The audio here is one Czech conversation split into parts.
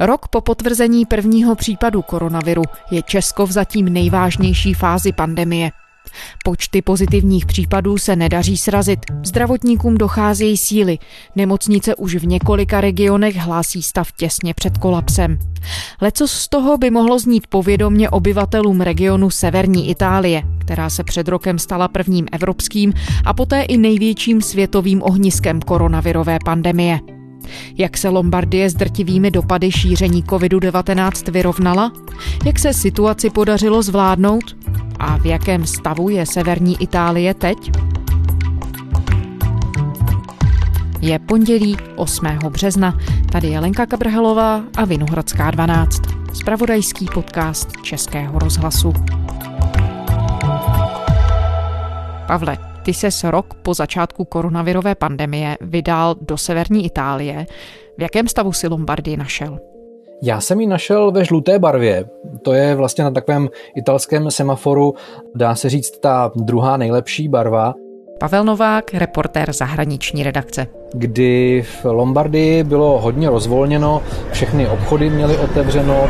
Rok po potvrzení prvního případu koronaviru je Česko v zatím nejvážnější fázi pandemie. Počty pozitivních případů se nedaří srazit, zdravotníkům docházejí síly, nemocnice už v několika regionech hlásí stav těsně před kolapsem. Leco z toho by mohlo znít povědomně obyvatelům regionu severní Itálie, která se před rokem stala prvním evropským a poté i největším světovým ohniskem koronavirové pandemie. Jak se Lombardie s drtivými dopady šíření COVID-19 vyrovnala? Jak se situaci podařilo zvládnout? A v jakém stavu je severní Itálie teď? Je pondělí 8. března. Tady je Lenka Kabrhelová a Vinohradská 12. Spravodajský podcast Českého rozhlasu. Pavle, ty se rok po začátku koronavirové pandemie vydal do severní Itálie. V jakém stavu si Lombardii našel? Já jsem ji našel ve žluté barvě. To je vlastně na takovém italském semaforu, dá se říct, ta druhá nejlepší barva. Pavel Novák, reportér zahraniční redakce. Kdy v Lombardii bylo hodně rozvolněno, všechny obchody měly otevřeno,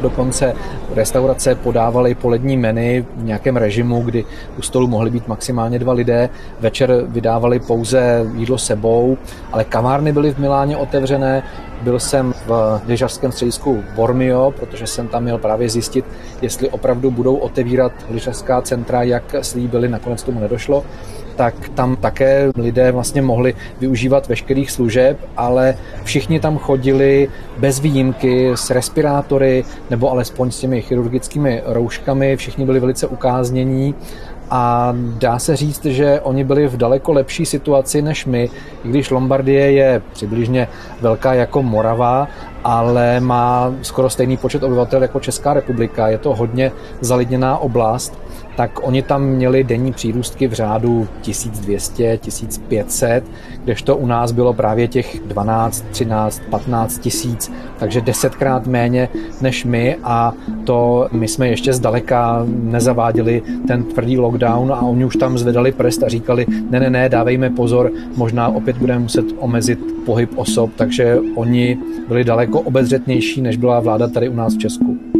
dokonce restaurace podávaly polední menu v nějakém režimu, kdy u stolu mohli být maximálně dva lidé. Večer vydávali pouze jídlo sebou, ale kavárny byly v Miláně otevřené. Byl jsem v lyžařském středisku Bormio, protože jsem tam měl právě zjistit, jestli opravdu budou otevírat lyžařská centra, jak slíbili, nakonec tomu nedošlo tak tam také lidé vlastně mohli využívat veškerých služeb, ale všichni tam chodili bez výjimky s respirátory nebo alespoň s těmi chirurgickými rouškami, všichni byli velice ukáznění a dá se říct, že oni byli v daleko lepší situaci než my, i když Lombardie je přibližně velká jako Morava, ale má skoro stejný počet obyvatel jako Česká republika. Je to hodně zalidněná oblast tak oni tam měli denní přírůstky v řádu 1200, 1500, kdežto u nás bylo právě těch 12, 13, 15 tisíc, takže desetkrát méně než my a to my jsme ještě zdaleka nezaváděli ten tvrdý lockdown a oni už tam zvedali prst a říkali, ne, ne, ne, dávejme pozor, možná opět budeme muset omezit pohyb osob, takže oni byli daleko obezřetnější, než byla vláda tady u nás v Česku.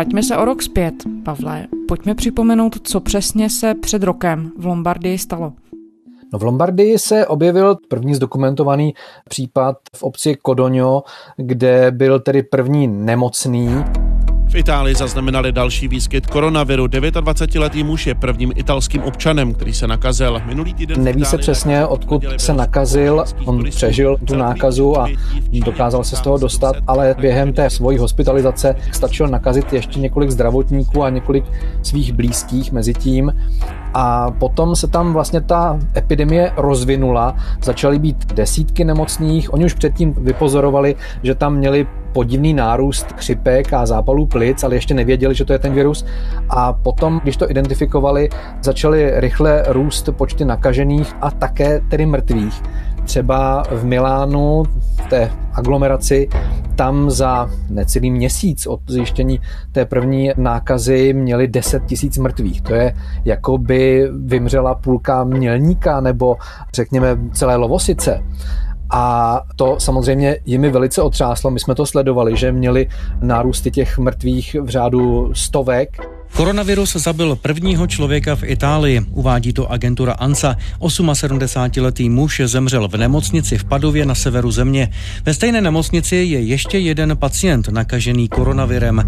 Vraťme se o rok zpět, Pavle. Pojďme připomenout, co přesně se před rokem v Lombardii stalo. No v Lombardii se objevil první zdokumentovaný případ v obci Codogno, kde byl tedy první nemocný. V Itálii zaznamenali další výskyt koronaviru. 29-letý muž je prvním italským občanem, který se nakazil. Minulý týden Neví se přesně, odkud se nakazil. On přežil tu nákazu a dokázal se z toho dostat, ale během té svojí hospitalizace stačil nakazit ještě několik zdravotníků a několik svých blízkých mezi tím. A potom se tam vlastně ta epidemie rozvinula, začaly být desítky nemocných, oni už předtím vypozorovali, že tam měli podivný nárůst chřipek a zápalů plic, ale ještě nevěděli, že to je ten virus. A potom, když to identifikovali, začaly rychle růst počty nakažených a také tedy mrtvých. Třeba v Milánu, v té aglomeraci, tam za necelý měsíc od zjištění té první nákazy měli 10 tisíc mrtvých. To je jako by vymřela půlka mělníka nebo řekněme celé lovosice. A to samozřejmě jimi velice otřáslo. My jsme to sledovali, že měli nárůsty těch mrtvých v řádu stovek. Koronavirus zabil prvního člověka v Itálii, uvádí to agentura ANSA. 78-letý muž zemřel v nemocnici v Padově na severu země. Ve stejné nemocnici je ještě jeden pacient nakažený koronavirem.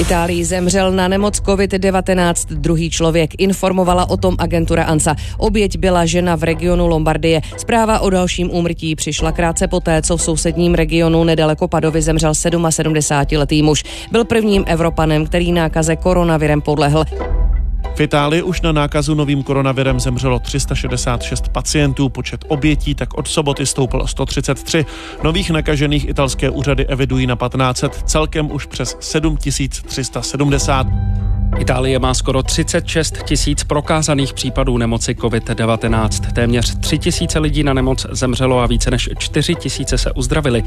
Itálii zemřel na nemoc COVID-19 druhý člověk, informovala o tom agentura ANSA. Oběť byla žena v regionu Lombardie. Zpráva o dalším úmrtí přišla krátce poté, co v sousedním regionu nedaleko Padovy zemřel 77-letý muž. Byl prvním Evropanem, který nákaze koronavirem podlehl. V Itálii už na nákazu novým koronavirem zemřelo 366 pacientů, počet obětí tak od soboty stoupl 133. Nových nakažených italské úřady evidují na 1500, celkem už přes 7370. Itálie má skoro 36 tisíc prokázaných případů nemoci COVID-19. Téměř 3 tisíce lidí na nemoc zemřelo a více než 4 tisíce se uzdravili.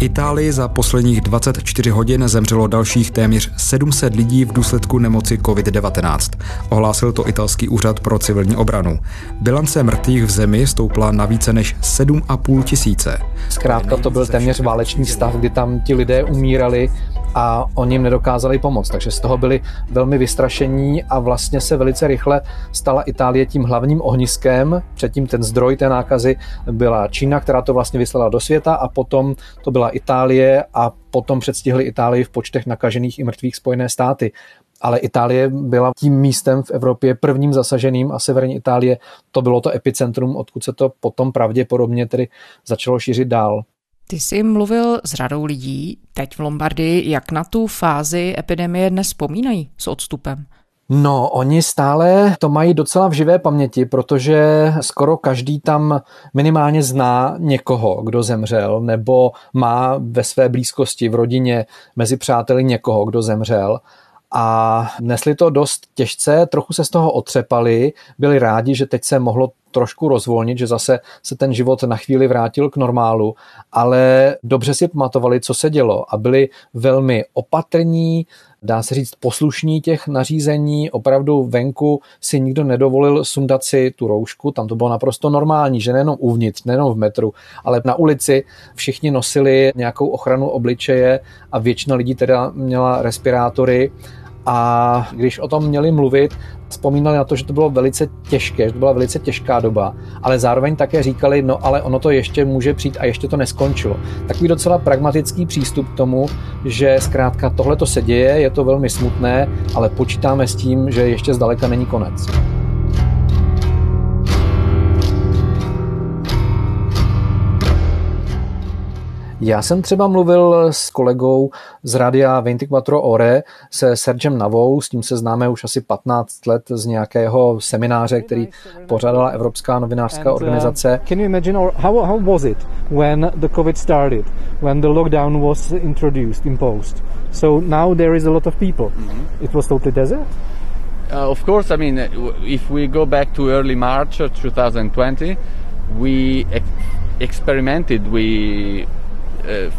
Itálii za posledních 24 hodin zemřelo dalších téměř 700 lidí v důsledku nemoci COVID-19. Ohlásil to italský úřad pro civilní obranu. Bilance mrtvých v zemi stoupla na více než 7,5 tisíce. Zkrátka to byl téměř válečný stav, kdy tam ti lidé umírali a oni jim nedokázali pomoct. Takže z toho byli velmi vystrašení a vlastně se velice rychle stala Itálie tím hlavním ohniskem. Předtím ten zdroj té nákazy byla Čína, která to vlastně vyslala do světa a potom to byla Itálie a potom předstihli Itálii v počtech nakažených i mrtvých Spojené státy. Ale Itálie byla tím místem v Evropě prvním zasaženým a severní Itálie to bylo to epicentrum, odkud se to potom pravděpodobně tedy začalo šířit dál. Ty jsi mluvil s řadou lidí teď v Lombardii, jak na tu fázi epidemie dnes vzpomínají s odstupem? No, oni stále to mají docela v živé paměti, protože skoro každý tam minimálně zná někoho, kdo zemřel, nebo má ve své blízkosti, v rodině, mezi přáteli někoho, kdo zemřel a nesli to dost těžce, trochu se z toho otřepali, byli rádi, že teď se mohlo trošku rozvolnit, že zase se ten život na chvíli vrátil k normálu, ale dobře si pamatovali, co se dělo a byli velmi opatrní, dá se říct poslušní těch nařízení, opravdu venku si nikdo nedovolil sundat si tu roušku, tam to bylo naprosto normální, že nejenom uvnitř, nejenom v metru, ale na ulici všichni nosili nějakou ochranu obličeje a většina lidí teda měla respirátory a když o tom měli mluvit, vzpomínali na to, že to bylo velice těžké, že to byla velice těžká doba, ale zároveň také říkali, no ale ono to ještě může přijít a ještě to neskončilo. Takový docela pragmatický přístup k tomu, že zkrátka tohle to se děje, je to velmi smutné, ale počítáme s tím, že ještě zdaleka není konec. Já jsem třeba mluvil s kolegou z Radia 24 Ore, se Sergem Navou, s tím se známe už asi 15 let z nějakého semináře, který pořádala Evropská novinářská uh, organizace. Can you imagine or how, how was it when the COVID started, when the lockdown was introduced, imposed? So now there is a lot of people. Mm-hmm. It was totally desert? Uh, of course, I mean, if we go back to early March 2020, we ex- experimented, we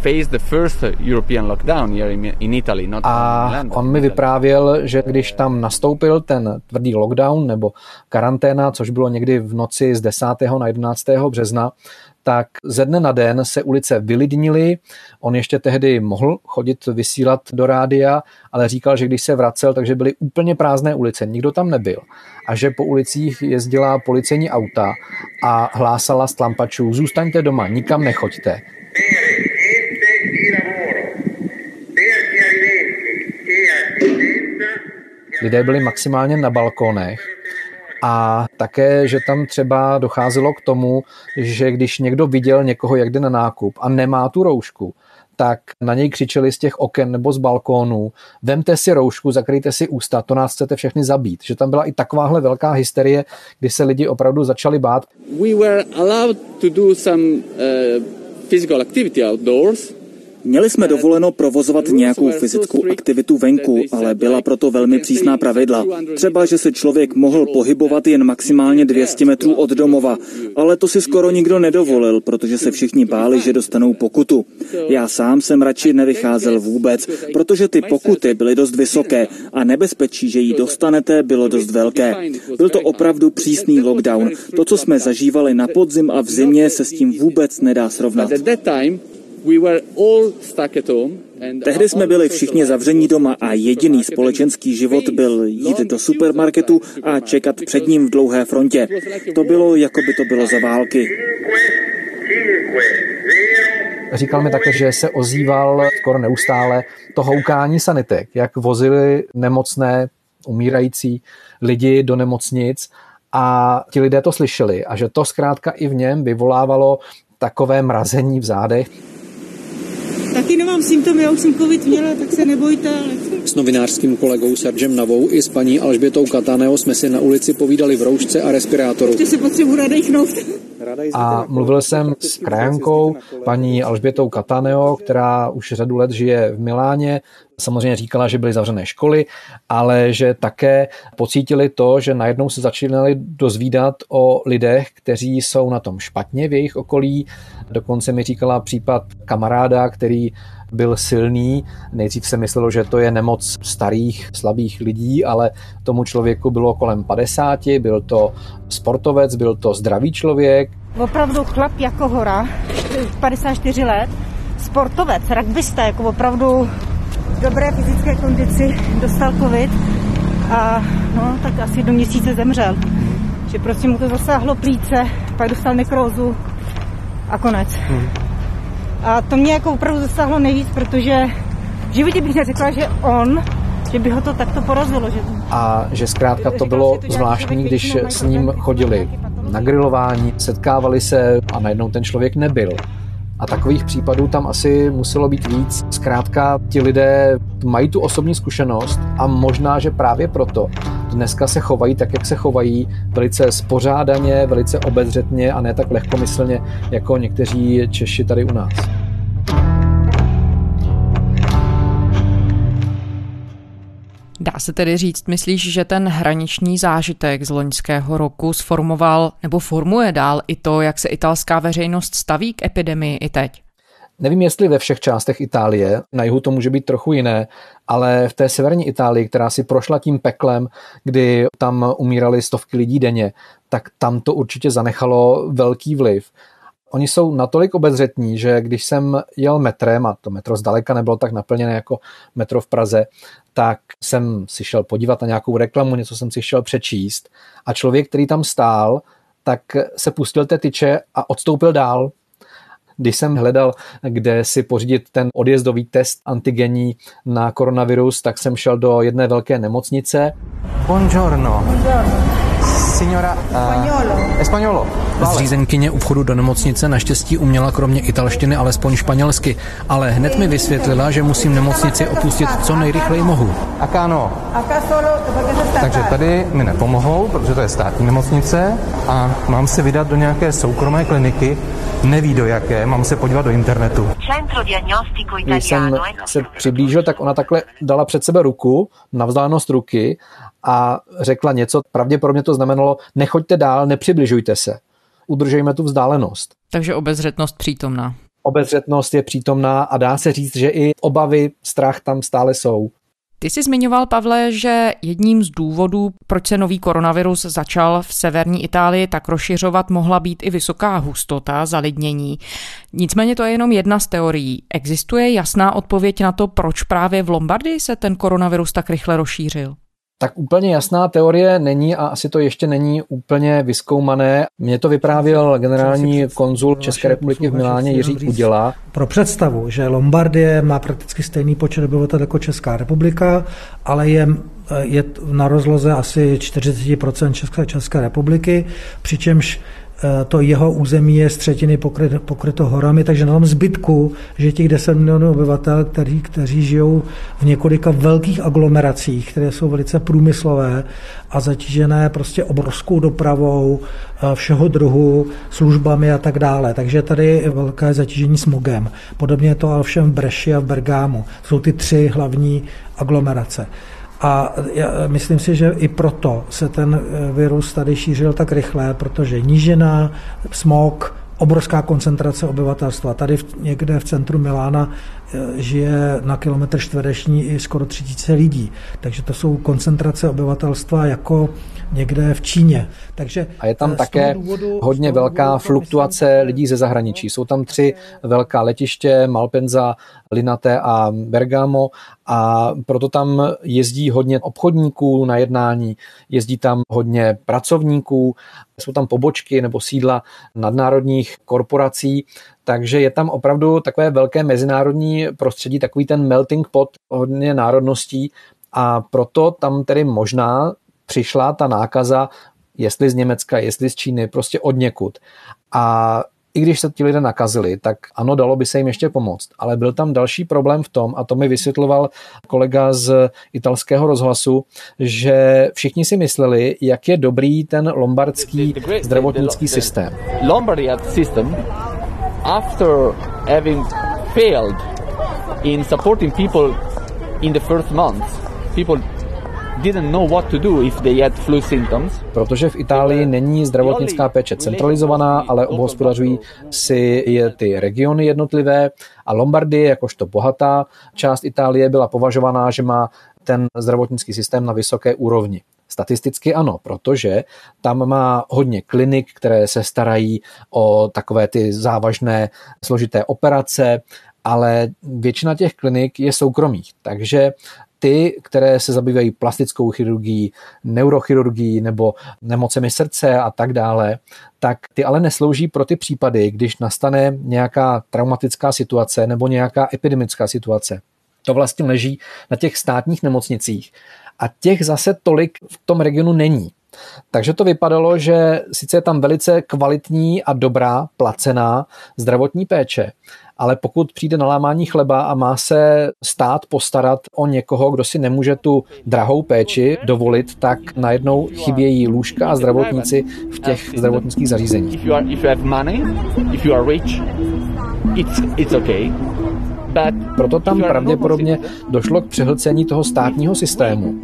Face the first European lockdown here in Italy, not a on mi vyprávěl, že když tam nastoupil ten tvrdý lockdown nebo karanténa, což bylo někdy v noci z 10. na 11. března, tak ze dne na den se ulice vylidnily. On ještě tehdy mohl chodit vysílat do rádia, ale říkal, že když se vracel, takže byly úplně prázdné ulice, nikdo tam nebyl. A že po ulicích jezdila policejní auta a hlásala z tlampačů, zůstaňte doma, nikam nechoďte. Lidé byli maximálně na balkónech a také, že tam třeba docházelo k tomu, že když někdo viděl někoho, jak jde na nákup a nemá tu roušku, tak na něj křičeli z těch oken nebo z balkónů, vemte si roušku, zakryjte si ústa, to nás chcete všechny zabít. Že tam byla i takováhle velká hysterie, kdy se lidi opravdu začali bát. We were allowed to do some uh, physical activity outdoors, Měli jsme dovoleno provozovat nějakou fyzickou aktivitu venku, ale byla proto velmi přísná pravidla. Třeba, že se člověk mohl pohybovat jen maximálně 200 metrů od domova, ale to si skoro nikdo nedovolil, protože se všichni báli, že dostanou pokutu. Já sám jsem radši nevycházel vůbec, protože ty pokuty byly dost vysoké a nebezpečí, že ji dostanete, bylo dost velké. Byl to opravdu přísný lockdown. To, co jsme zažívali na podzim a v zimě, se s tím vůbec nedá srovnat. Tehdy jsme byli všichni zavření doma a jediný společenský život byl jít do supermarketu a čekat před ním v dlouhé frontě. To bylo, jako by to bylo za války. Říkal mi také, že se ozýval skoro neustále to houkání sanitek, jak vozili nemocné, umírající lidi do nemocnic a ti lidé to slyšeli a že to zkrátka i v něm vyvolávalo takové mrazení v zádech. Taky nemám symptomy, já už jsem covid měla, tak se nebojte. Ale... S novinářským kolegou Sergem Navou i s paní Alžbětou Kataneo jsme si na ulici povídali v roušce a respirátoru. Ještě se potřebuji nadechnout. A mluvil jsem s krajankou, paní Alžbětou Kataneo, která už řadu let žije v Miláně. Samozřejmě říkala, že byly zavřené školy, ale že také pocítili to, že najednou se začínali dozvídat o lidech, kteří jsou na tom špatně v jejich okolí. Dokonce mi říkala případ kamaráda, který byl silný. Nejdřív se myslelo, že to je nemoc starých, slabých lidí, ale tomu člověku bylo kolem 50, byl to sportovec, byl to zdravý člověk. Opravdu chlap jako hora, 54 let, sportovec, rugbysta, jako opravdu dobré fyzické kondici dostal covid a no, tak asi do měsíce zemřel. Že prostě mu to zasáhlo plíce, pak dostal nekrózu a konec. Hmm. A to mě jako opravdu zasáhlo nejvíc, protože v životě bych neřekla, že on, že by ho to takto porazilo. Že... A že zkrátka to bylo zvláštní, když s ním chodili na grilování, setkávali se a najednou ten člověk nebyl. A takových případů tam asi muselo být víc. Zkrátka ti lidé mají tu osobní zkušenost a možná, že právě proto dneska se chovají tak, jak se chovají, velice spořádaně, velice obezřetně a ne tak lehkomyslně jako někteří Češi tady u nás. Dá se tedy říct, myslíš, že ten hraniční zážitek z loňského roku sformoval nebo formuje dál i to, jak se italská veřejnost staví k epidemii i teď? Nevím, jestli ve všech částech Itálie, na jihu to může být trochu jiné, ale v té severní Itálii, která si prošla tím peklem, kdy tam umírali stovky lidí denně, tak tam to určitě zanechalo velký vliv. Oni jsou natolik obezřetní, že když jsem jel metrem, a to metro zdaleka nebylo tak naplněné jako metro v Praze, tak jsem si šel podívat na nějakou reklamu, něco jsem si šel přečíst a člověk, který tam stál, tak se pustil té tyče a odstoupil dál. Když jsem hledal, kde si pořídit ten odjezdový test antigenní na koronavirus, tak jsem šel do jedné velké nemocnice. Buongiorno. Buongiorno. Signora uh, Españolo. Zřízenkyně u vchodu do nemocnice naštěstí uměla kromě italštiny alespoň španělsky, ale hned mi vysvětlila, že musím nemocnici opustit co nejrychleji mohu. Akano. Takže tady mi nepomohou, protože to je státní nemocnice a mám se vydat do nějaké soukromé kliniky, neví do jaké, mám se podívat do internetu. Když jsem se přiblížil, tak ona takhle dala před sebe ruku, na vzdálenost ruky a řekla něco, pravděpodobně to znamenalo, nechoďte dál, nepřibližujte se, udržejme tu vzdálenost. Takže obezřetnost přítomná. Obezřetnost je přítomná a dá se říct, že i obavy, strach tam stále jsou. Ty jsi zmiňoval, Pavle, že jedním z důvodů, proč se nový koronavirus začal v severní Itálii tak rozšiřovat, mohla být i vysoká hustota zalidnění. Nicméně to je jenom jedna z teorií. Existuje jasná odpověď na to, proč právě v Lombardii se ten koronavirus tak rychle rozšířil? Tak úplně jasná teorie není a asi to ještě není úplně vyskoumané. Mně to vyprávěl generální konzul České republiky v Miláně Jiří Uděla. Pro představu, že Lombardie má prakticky stejný počet obyvatel jako Česká republika, ale je je na rozloze asi 40% České, České republiky, přičemž to jeho území je z třetiny pokryt, pokryto horami, takže na tom zbytku, že těch 10 milionů obyvatel, kteří, kteří žijou v několika velkých aglomeracích, které jsou velice průmyslové a zatížené prostě obrovskou dopravou eh, všeho druhu, službami a tak dále. Takže tady je velké zatížení smogem. Podobně je to ale všem v Breši a v Bergámu. Jsou ty tři hlavní aglomerace. A já myslím si, že i proto se ten eh, virus tady šířil tak rychle, protože nížina, smog, obrovská koncentrace obyvatelstva. Tady v, někde v centru Milána žije na kilometr čtvereční i skoro 3000 lidí. Takže to jsou koncentrace obyvatelstva jako někde v Číně. Takže a je tam eh, také důvodu, hodně velká fluktuace lidí ze zahraničí. Jsou tam tři velká letiště, Malpenza, Linate a Bergamo a proto tam jezdí hodně obchodníků na jednání, jezdí tam hodně pracovníků, jsou tam pobočky nebo sídla nadnárodních korporací, takže je tam opravdu takové velké mezinárodní prostředí, takový ten melting pot hodně národností a proto tam tedy možná přišla ta nákaza, jestli z Německa, jestli z Číny, prostě od někud. A i když se ti lidé nakazili, tak ano, dalo by se jim ještě pomoct. Ale byl tam další problém v tom, a to mi vysvětloval kolega z italského rozhlasu, že všichni si mysleli, jak je dobrý ten lombardský zdravotnický systém. Lombardy system, after having failed in supporting people in the first months, people didn't know what to do if they had flu symptoms. Protože v Itálii není zdravotnická péče centralizovaná, ale obhospodařují si je ty regiony jednotlivé a Lombardie, jakožto bohatá část Itálie, byla považovaná, že má ten zdravotnický systém na vysoké úrovni. Statisticky ano, protože tam má hodně klinik, které se starají o takové ty závažné složité operace, ale většina těch klinik je soukromých, takže ty, které se zabývají plastickou chirurgií, neurochirurgií nebo nemocemi srdce a tak dále, tak ty ale neslouží pro ty případy, když nastane nějaká traumatická situace nebo nějaká epidemická situace. To vlastně leží na těch státních nemocnicích a těch zase tolik v tom regionu není. Takže to vypadalo, že sice je tam velice kvalitní a dobrá placená zdravotní péče, ale pokud přijde na lámání chleba a má se stát postarat o někoho, kdo si nemůže tu drahou péči dovolit, tak najednou chybějí lůžka a zdravotníci v těch zdravotnických zařízeních. Proto tam pravděpodobně došlo k přehlcení toho státního systému.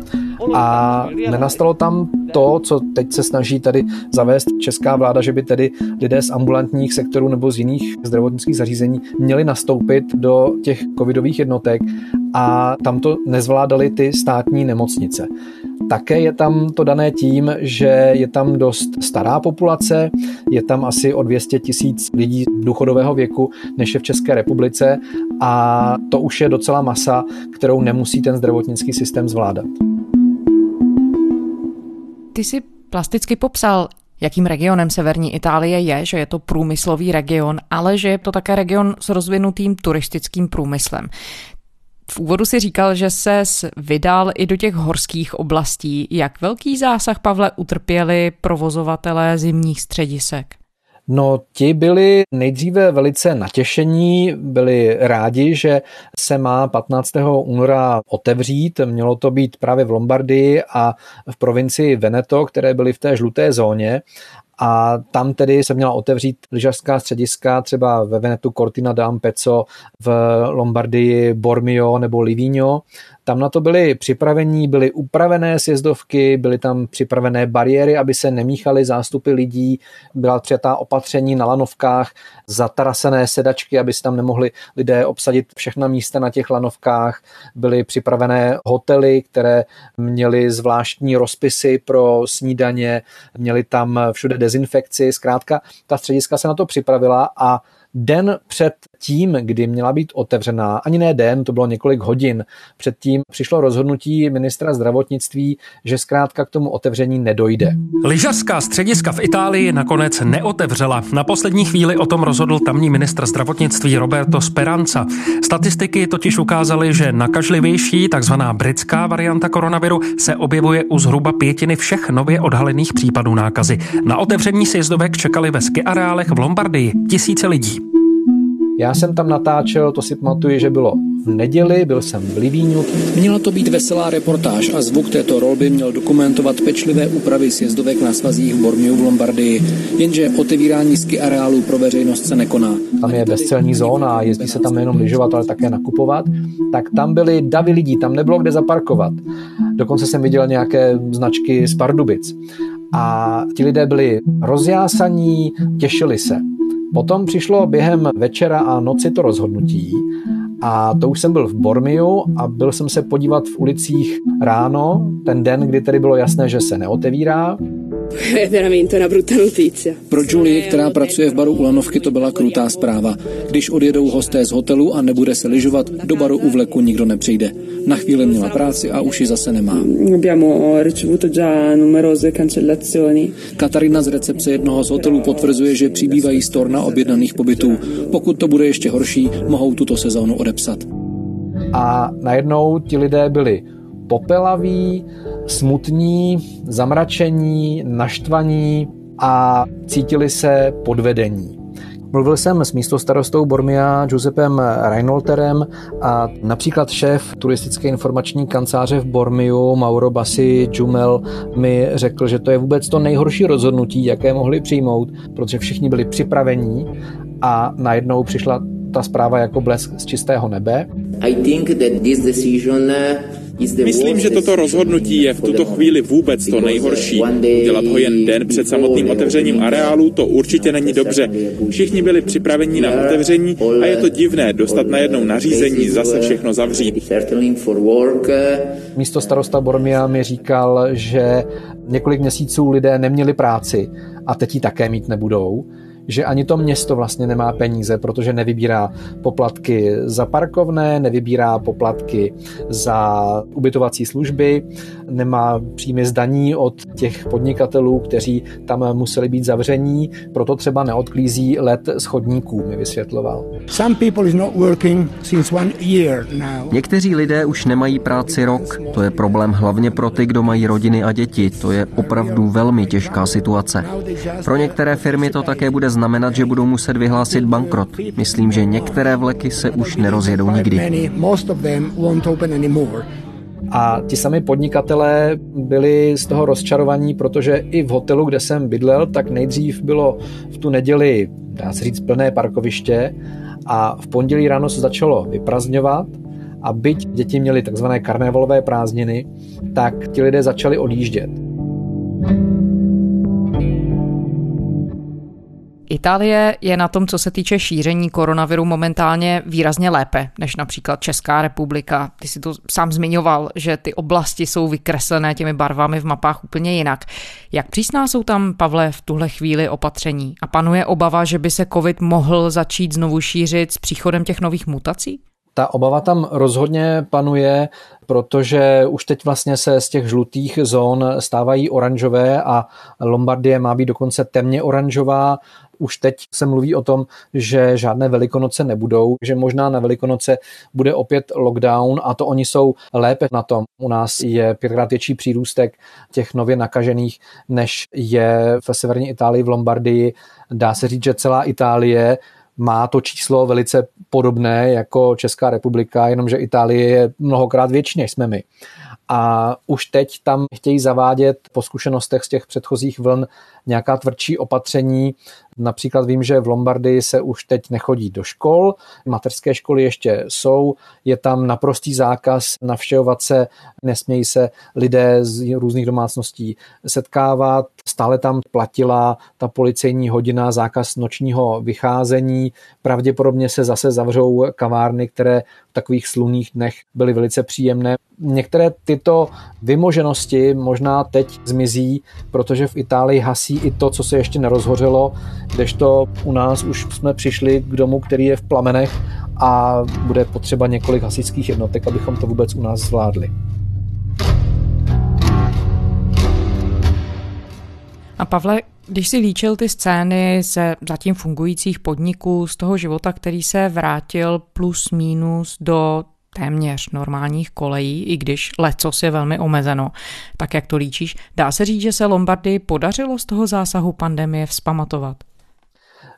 A nenastalo tam to, co teď se snaží tady zavést česká vláda, že by tedy lidé z ambulantních sektorů nebo z jiných zdravotnických zařízení měli nastoupit do těch covidových jednotek a tam to nezvládali ty státní nemocnice. Také je tam to dané tím, že je tam dost stará populace, je tam asi o 200 tisíc lidí důchodového věku, než je v České republice a to už je docela masa, kterou nemusí ten zdravotnický systém zvládat. Ty jsi plasticky popsal, jakým regionem severní Itálie je, že je to průmyslový region, ale že je to také region s rozvinutým turistickým průmyslem. V úvodu si říkal, že se vydal i do těch horských oblastí. Jak velký zásah, Pavle, utrpěli provozovatelé zimních středisek? No, ti byli nejdříve velice natěšení, byli rádi, že se má 15. února otevřít. Mělo to být právě v Lombardii a v provincii Veneto, které byly v té žluté zóně a tam tedy se měla otevřít lyžařská střediska, třeba ve Venetu Cortina d'Ampezzo, v Lombardii Bormio nebo Livigno. Tam na to byli připravení, byly upravené sjezdovky, byly tam připravené bariéry, aby se nemíchaly zástupy lidí, byla přijatá opatření na lanovkách, zatarasené sedačky, aby se tam nemohli lidé obsadit všechna místa na těch lanovkách, byly připravené hotely, které měly zvláštní rozpisy pro snídaně, měly tam všude dezinfekci, zkrátka ta střediska se na to připravila a den před tím, kdy měla být otevřená, ani ne den, to bylo několik hodin, předtím přišlo rozhodnutí ministra zdravotnictví, že zkrátka k tomu otevření nedojde. Lyžařská střediska v Itálii nakonec neotevřela. Na poslední chvíli o tom rozhodl tamní ministr zdravotnictví Roberto Speranza. Statistiky totiž ukázaly, že nakažlivější, takzvaná britská varianta koronaviru, se objevuje u zhruba pětiny všech nově odhalených případů nákazy. Na otevření sjezdovek čekali ve ski areálech v Lombardii tisíce lidí. Já jsem tam natáčel, to si pamatuju, že bylo v neděli, byl jsem v Livínu. Měla to být veselá reportáž a zvuk této rolby měl dokumentovat pečlivé úpravy sjezdovek na svazích v Bormiu v Lombardii, jenže otevírání ski areálu pro veřejnost se nekoná. Tam je bezcelní zóna a jezdí se tam nejenom lyžovat, ale také nakupovat. Tak tam byly davy lidí, tam nebylo kde zaparkovat. Dokonce jsem viděl nějaké značky z Pardubic. A ti lidé byli rozjásaní, těšili se. Potom přišlo během večera a noci to rozhodnutí a to už jsem byl v Bormiu a byl jsem se podívat v ulicích ráno, ten den, kdy tedy bylo jasné, že se neotevírá. Je veramente una brutta notizia. Pro Julie, která pracuje v baru u Lanovky, to byla krutá zpráva. Když odjedou hosté z hotelu a nebude se lyžovat, do baru u vleku nikdo nepřijde. Na chvíli měla práci a už ji zase nemá. Abbiamo ricevuto già numerose cancellazioni. Katarina z recepce jednoho z hotelů potvrzuje, že přibývají storna objednaných pobytů. Pokud to bude ještě horší, mohou tuto sezónu odepsat. A najednou ti lidé byli popelaví, smutní, zamračení, naštvaní a cítili se podvedení. Mluvil jsem s místostarostou Bormia Giuseppem Reinolterem a například šéf turistické informační kanceláře v Bormiu Mauro Bassi Jumel mi řekl, že to je vůbec to nejhorší rozhodnutí, jaké mohli přijmout, protože všichni byli připravení a najednou přišla ta zpráva jako blesk z čistého nebe. I think that this decision Myslím, že toto rozhodnutí je v tuto chvíli vůbec to nejhorší. Udělat ho jen den před samotným otevřením areálu, to určitě není dobře. Všichni byli připraveni na otevření a je to divné dostat najednou nařízení zase všechno zavřít. Místo starosta Bormia mi říkal, že několik měsíců lidé neměli práci a teď ji také mít nebudou že ani to město vlastně nemá peníze, protože nevybírá poplatky za parkovné, nevybírá poplatky za ubytovací služby, nemá příjmy zdaní od těch podnikatelů, kteří tam museli být zavření, proto třeba neodklízí let schodníků, mi vysvětloval. Někteří lidé už nemají práci rok. To je problém hlavně pro ty, kdo mají rodiny a děti. To je opravdu velmi těžká situace. Pro některé firmy to také bude znamenat, že budou muset vyhlásit bankrot. Myslím, že některé vleky se už nerozjedou nikdy. A ti sami podnikatelé byli z toho rozčarovaní, protože i v hotelu, kde jsem bydlel, tak nejdřív bylo v tu neděli, dá se říct, plné parkoviště a v pondělí ráno se začalo vyprazňovat a byť děti měly takzvané karnevalové prázdniny, tak ti lidé začali odjíždět. Itálie je na tom, co se týče šíření koronaviru, momentálně výrazně lépe než například Česká republika. Ty si to sám zmiňoval, že ty oblasti jsou vykreslené těmi barvami v mapách úplně jinak. Jak přísná jsou tam, Pavle, v tuhle chvíli opatření? A panuje obava, že by se COVID mohl začít znovu šířit s příchodem těch nových mutací? Ta obava tam rozhodně panuje, protože už teď vlastně se z těch žlutých zón stávají oranžové a Lombardie má být dokonce temně oranžová. Už teď se mluví o tom, že žádné velikonoce nebudou, že možná na velikonoce bude opět lockdown a to oni jsou lépe na tom. U nás je pětkrát větší přírůstek těch nově nakažených, než je v severní Itálii v Lombardii. Dá se říct, že celá Itálie má to číslo velice podobné jako Česká republika, jenomže Itálie je mnohokrát větší, než jsme my a už teď tam chtějí zavádět po zkušenostech z těch předchozích vln nějaká tvrdší opatření. Například vím, že v Lombardii se už teď nechodí do škol, mateřské školy ještě jsou, je tam naprostý zákaz navštěvovat se, nesmějí se lidé z různých domácností setkávat, stále tam platila ta policejní hodina, zákaz nočního vycházení, pravděpodobně se zase zavřou kavárny, které v takových slunných dnech byly velice příjemné. Některé tyto vymoženosti možná teď zmizí, protože v Itálii hasí i to, co se ještě nerozhořelo, kdežto u nás už jsme přišli k domu, který je v plamenech a bude potřeba několik hasičských jednotek, abychom to vůbec u nás zvládli. A Pavle, když si líčil ty scény ze zatím fungujících podniků, z toho života, který se vrátil plus minus do téměř normálních kolejí, i když lecos je velmi omezeno, tak jak to líčíš, dá se říct, že se Lombardy podařilo z toho zásahu pandemie vzpamatovat?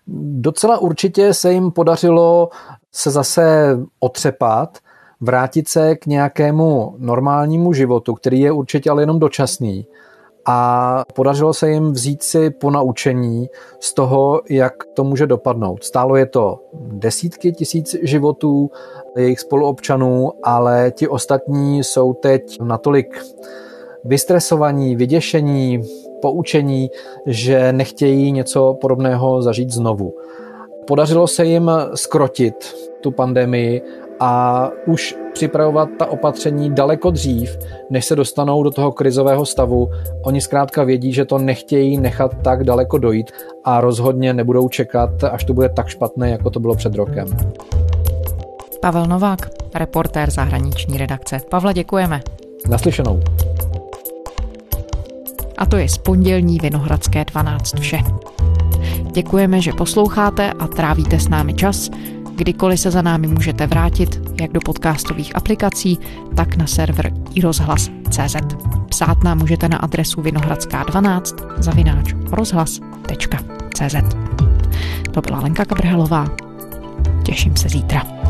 Docela určitě se jim podařilo se zase otřepat, vrátit se k nějakému normálnímu životu, který je určitě ale jenom dočasný a podařilo se jim vzít si po naučení z toho, jak to může dopadnout. Stálo je to desítky tisíc životů jejich spoluobčanů, ale ti ostatní jsou teď natolik vystresovaní, vyděšení, poučení, že nechtějí něco podobného zažít znovu. Podařilo se jim skrotit tu pandemii a už připravovat ta opatření daleko dřív, než se dostanou do toho krizového stavu. Oni zkrátka vědí, že to nechtějí nechat tak daleko dojít a rozhodně nebudou čekat, až to bude tak špatné, jako to bylo před rokem. Pavel Novák, reportér zahraniční redakce. Pavle, děkujeme. Naslyšenou. A to je z pondělní Vinohradské 12 vše. Děkujeme, že posloucháte a trávíte s námi čas. Kdykoliv se za námi můžete vrátit, jak do podcastových aplikací, tak na server iRozhlas.cz. Psát nám můžete na adresu vinohradská12 zavináč rozhlas.cz. To byla Lenka Kabrhelová. Těším se zítra.